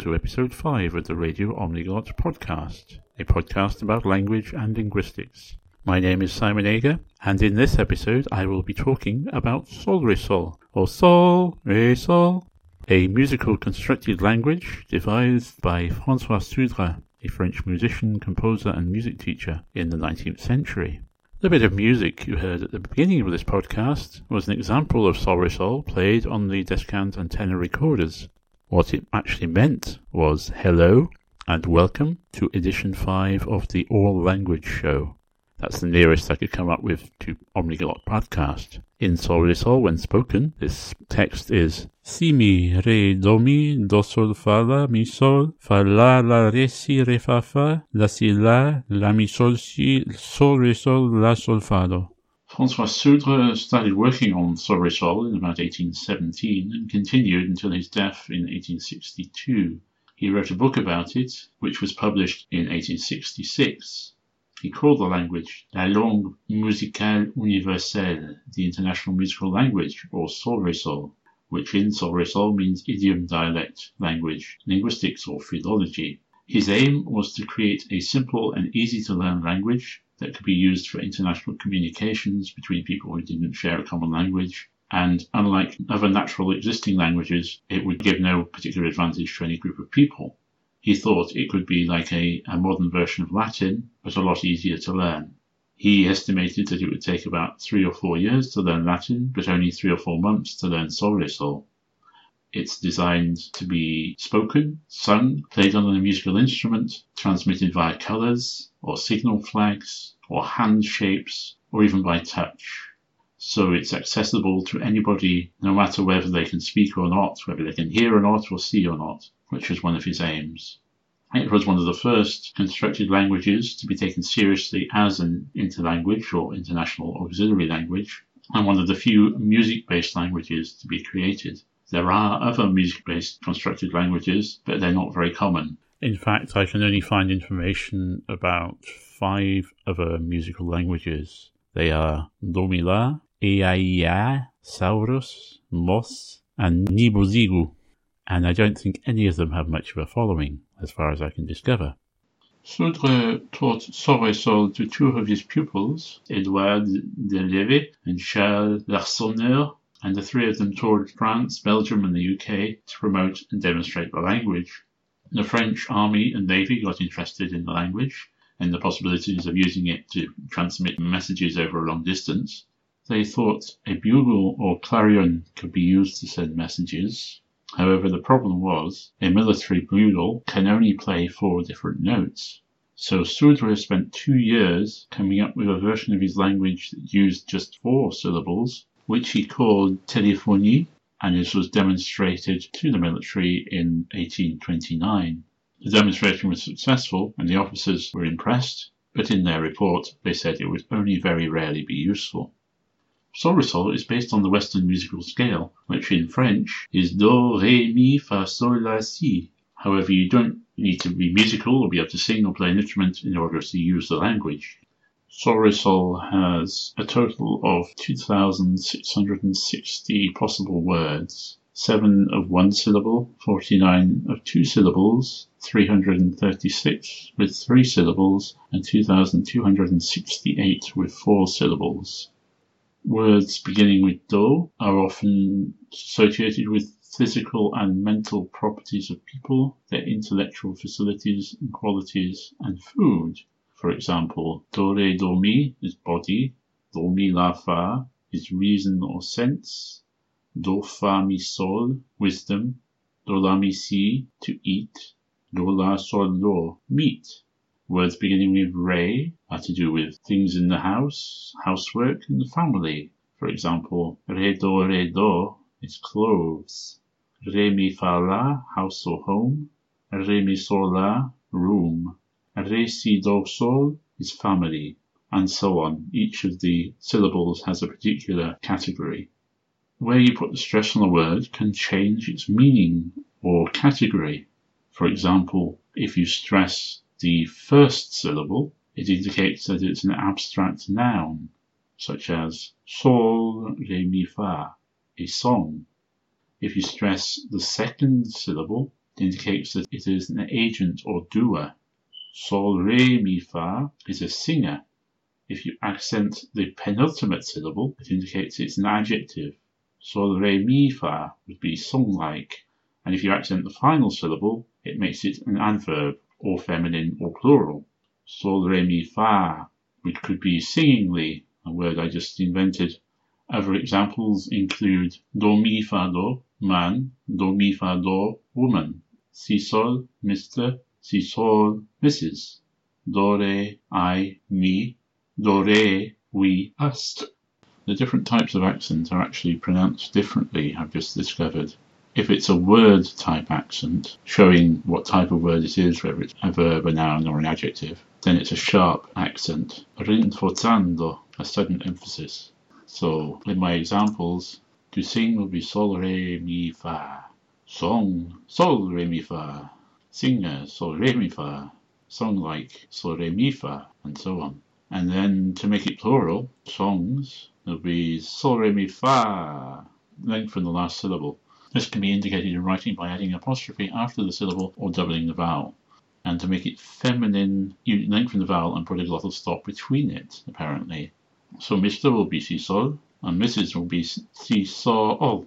to episode 5 of the Radio Omniglot podcast, a podcast about language and linguistics. My name is Simon Ager, and in this episode I will be talking about Solresol, or Sol a musical constructed language devised by François Sudre, a French musician, composer, and music teacher in the 19th century. The bit of music you heard at the beginning of this podcast was an example of Sol played on the Descant and tenor recorders. What it actually meant was hello and welcome to edition 5 of the All Language Show. That's the nearest I could come up with to Omniglot podcast. In Sol when spoken, this text is Si mi re do mi do sol fa la mi sol fa la la re si re fa fa la si la la mi sol si sol re sol la sol fa do. François Sudre started working on Sol in about 1817 and continued until his death in 1862. He wrote a book about it, which was published in 1866. He called the language La langue musicale universelle, the international musical language, or Sol which in Sol means idiom, dialect, language, linguistics, or philology. His aim was to create a simple and easy to learn language that could be used for international communications between people who didn't share a common language. And unlike other natural existing languages, it would give no particular advantage to any group of people. He thought it could be like a, a modern version of Latin, but a lot easier to learn. He estimated that it would take about three or four years to learn Latin, but only three or four months to learn Solresol. It's designed to be spoken, sung, played on a musical instrument, transmitted via colours, or signal flags, or hand shapes, or even by touch. So it's accessible to anybody, no matter whether they can speak or not, whether they can hear or not, or see or not, which was one of his aims. It was one of the first constructed languages to be taken seriously as an interlanguage or international auxiliary language, and one of the few music based languages to be created. There are other music based constructed languages, but they're not very common. In fact, I can only find information about five other musical languages. They are Domila, Eaia, Saurus, Mos, and Nibozigu, and I don't think any of them have much of a following, as far as I can discover. Sudre taught Solresol to two of his pupils, Edouard Deleve and Charles Larsonneur, and the three of them toured France, Belgium, and the UK to promote and demonstrate the language. The French Army and Navy got interested in the language and the possibilities of using it to transmit messages over a long distance. They thought a bugle or clarion could be used to send messages. However, the problem was a military bugle can only play four different notes. So Sudre spent two years coming up with a version of his language that used just four syllables, which he called téléphonie, and this was demonstrated to the military in 1829. The demonstration was successful and the officers were impressed, but in their report they said it would only very rarely be useful. Solresol is based on the Western musical scale, which in French is Do, Ré, Mi, Fa, Sol, La, Si. However, you don't need to be musical or be able to sing or play an instrument in order to use the language. Sol has a total of 2,660 possible words, 7 of one syllable, 49 of two syllables, 336 with three syllables, and 2,268 with four syllables. Words beginning with do are often associated with physical and mental properties of people, their intellectual facilities and qualities, and food. For example, do re do mi is body, do mi la fa is reason or sense, do fa mi sol wisdom, do la mi si to eat, do la sol do meat. Words beginning with re are to do with things in the house, housework, and the family. For example, re do re do is clothes, re mi fa la house or home, re mi sol la room, re si do sol is family, and so on. Each of the syllables has a particular category. Where you put the stress on a word can change its meaning or category. For example, if you stress the first syllable, it indicates that it's an abstract noun, such as sol, re, mi, fa, a song. If you stress the second syllable, It indicates that it is an agent or doer. Sol, re, mi, fa is a singer. If you accent the penultimate syllable, it indicates it's an adjective. Sol, re, mi, fa would be song-like. And if you accent the final syllable, it makes it an adverb, or feminine or plural. Sol, re, mi, fa, which could be singingly, a word I just invented. Other examples include do, mi, fa, do, man, do, mi, fa, do, woman, si, sol, Mr., si, sol, Mrs., do, re, I, me, do, re, we, us. The different types of accent are actually pronounced differently, I've just discovered. If it's a word type accent, showing what type of word it is, whether it's a verb, a noun, or an adjective, then it's a sharp accent, rinforzando, a sudden emphasis. So in my examples, to sing will be sol, re, mi, fa. Song, sol, re, mi, fa. Singer, sol, re, mi, fa. Song like sol, re, mi, fa, and so on. And then to make it plural, songs, there'll be sol, re, mi, fa. Lengthen the last syllable. This can be indicated in writing by adding apostrophe after the syllable or doubling the vowel. And to make it feminine, you lengthen the vowel and put a glottal stop between it, apparently. So Mr. will be si sol, and Mrs. will be si sol,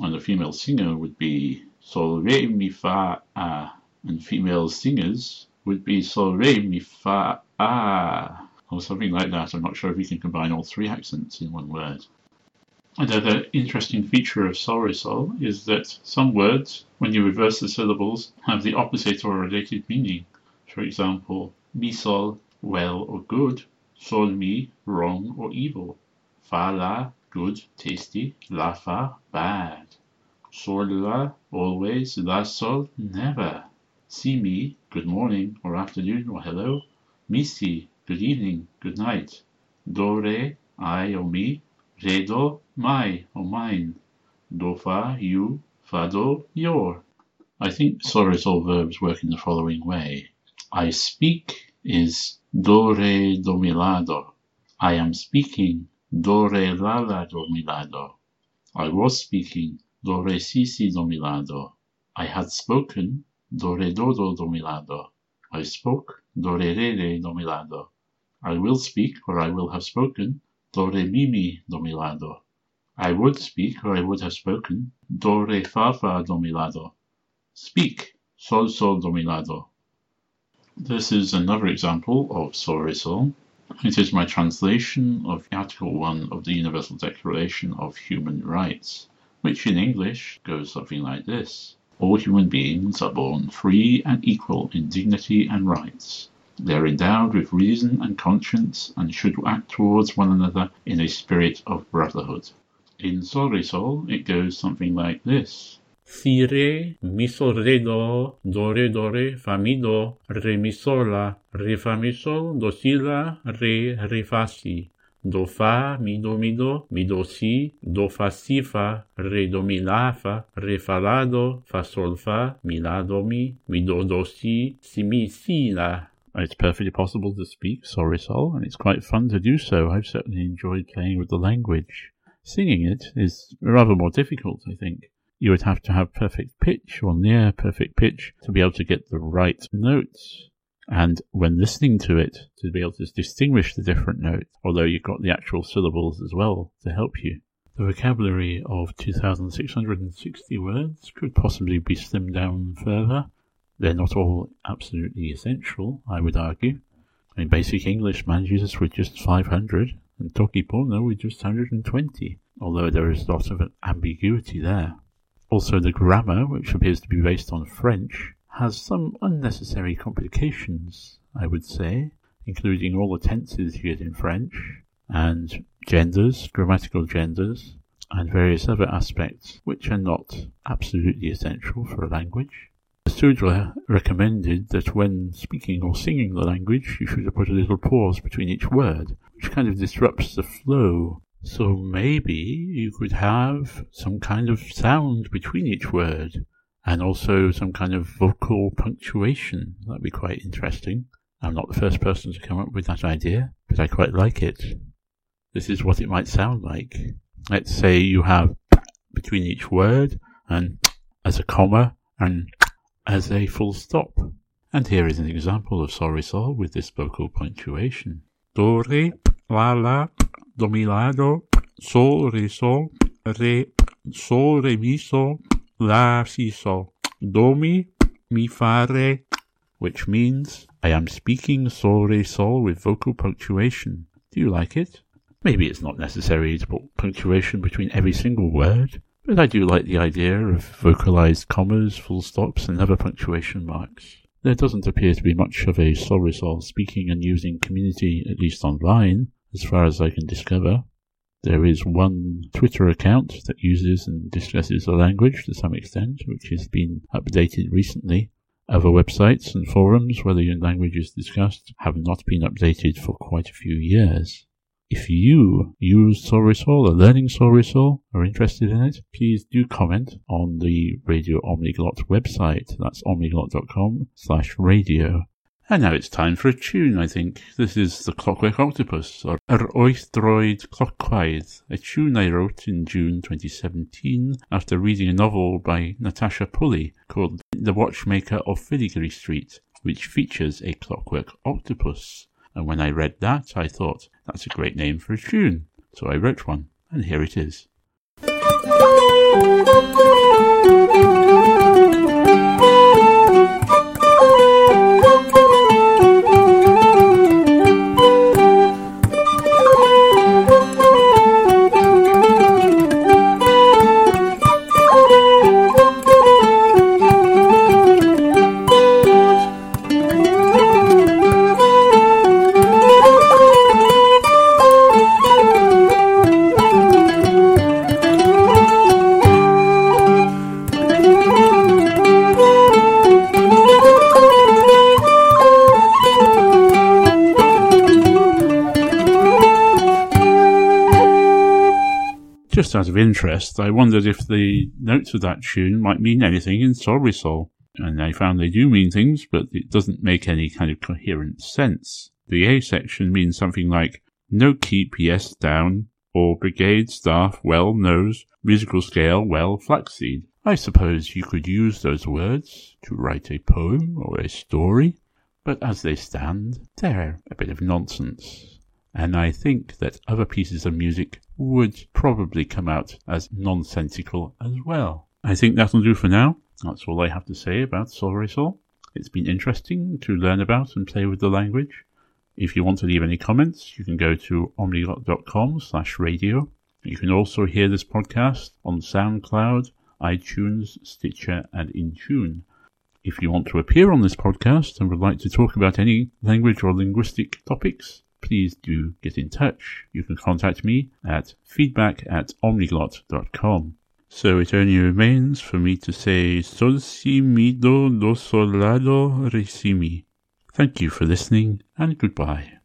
and the female singer would be sol re mi fa a, and female singers would be sol re mi fa a, or something like that. I'm not sure if we can combine all three accents in one word. Another interesting feature of Solresol is that some words, when you reverse the syllables, have the opposite or related meaning. For example, mi sol, well or good, sol mi, wrong or evil, fa la, good, tasty, la fa, bad, sol la, always, la sol, never, si me, good morning or afternoon or hello, mi si, good evening, good night, do re, I or me, re do, my or mine, do fa, you, fa do, your. I think Solresol verbs work in the following way. I speak is do re do. I am speaking do re la la do mi. I was speaking do re si si do. I had spoken do re do do do mi la do. I spoke do re re re do mi la do. I will speak or I will have spoken do re mi mi do mi la do. I would speak or I would have spoken do re fa fa do mi la do. Speak sol sol do mi la do. This is another example of Solresol. It is my translation of Article 1 of the Universal Declaration of Human Rights, which in English goes something like this. All human beings are born free and equal in dignity and rights. They are endowed with reason and conscience and should act towards one another in a spirit of brotherhood. In Sol it goes something like this. Si re, mi dore re do, do re do re, fa mi do, fa mi do mi do mi do, si, do fa si fa, re do mi la fa, re fa la do, fa sol fa, mi la do mi, mi do do si, si mi si la. It's perfectly possible to speak Solresol, and it's quite fun to do so. I've certainly enjoyed playing with the language. Singing it is rather more difficult, I think. You would have to have perfect pitch or near perfect pitch to be able to get the right notes. And when listening to it, to be able to distinguish the different notes, although you've got the actual syllables as well to help you. The vocabulary of 2,660 words could possibly be slimmed down further. They're not all absolutely essential, I would argue. I mean, basic English manages with just 500, and Toki Pona with just 120, although there is a lot of ambiguity there. Also, the grammar, which appears to be based on French, has some unnecessary complications, I would say, including all the tenses get in French, and genders, grammatical genders, and various other aspects which are not absolutely essential for a language. The Sudre recommended that when speaking or singing the language, you should put a little pause between each word, which kind of disrupts the flow. So maybe you could have some kind of sound between each word, and also some kind of vocal punctuation. That'd be quite interesting. I'm not the first person to come up with that idea, but I quite like it. This is what it might sound like. Let's say you have between each word, and as a comma, and as a full stop. And here is an example of sol sol with this vocal punctuation. Do, re, la, la, do, mi, la, do, sol, re, sol, re, sol, re, mi, sol, la, si, sol, do, mi, mi, fa, re, which means I am speaking sol, re, sol with vocal punctuation. Do you like it? Maybe it's not necessary to put punctuation between every single word, but I do like the idea of vocalized commas, full stops, and other punctuation marks. There doesn't appear to be much of a Sol speaking and using community, at least online, as far as I can discover. There is one Twitter account that uses and discusses the language to some extent, which has been updated recently. Other websites and forums where the language is discussed have not been updated for quite a few years. If you use Sol or learning Sol are interested in it, please do comment on the Radio Omniglot website. That's omniglot.com slash radio. And now it's time for a tune, I think. This is The Clockwork Octopus, or er Yr Oithdroed Clockwaidd, a tune I wrote in June 2017 after reading a novel by Natasha Pulley called The Watchmaker of Filigree Street, which features a clockwork octopus. And when I read that, I thought, that's a great name for a tune. So I wrote one, and here it is. Just out of interest, I wondered if the notes of that tune might mean anything in Sol and I found they do mean things, but it doesn't make any kind of coherent sense. The A section means something like no keep, yes, down, or brigade, staff, well, nose, musical scale, well, flaxseed. I suppose you could use those words to write a poem or a story, but as they stand, they're a bit of nonsense and I think that other pieces of music would probably come out as nonsensical as well. I think that'll do for now. That's all I have to say about Sol Sol. It's been interesting to learn about and play with the language. If you want to leave any comments, you can go to omniglot.com slash radio. You can also hear this podcast on SoundCloud, iTunes, Stitcher, and Intune. If you want to appear on this podcast and would like to talk about any language or linguistic topics, please do get in touch. You can contact me at feedback at omniglot.com. So it only remains for me to say sol si mi do do sol la do re si mi. Thank you for listening and goodbye.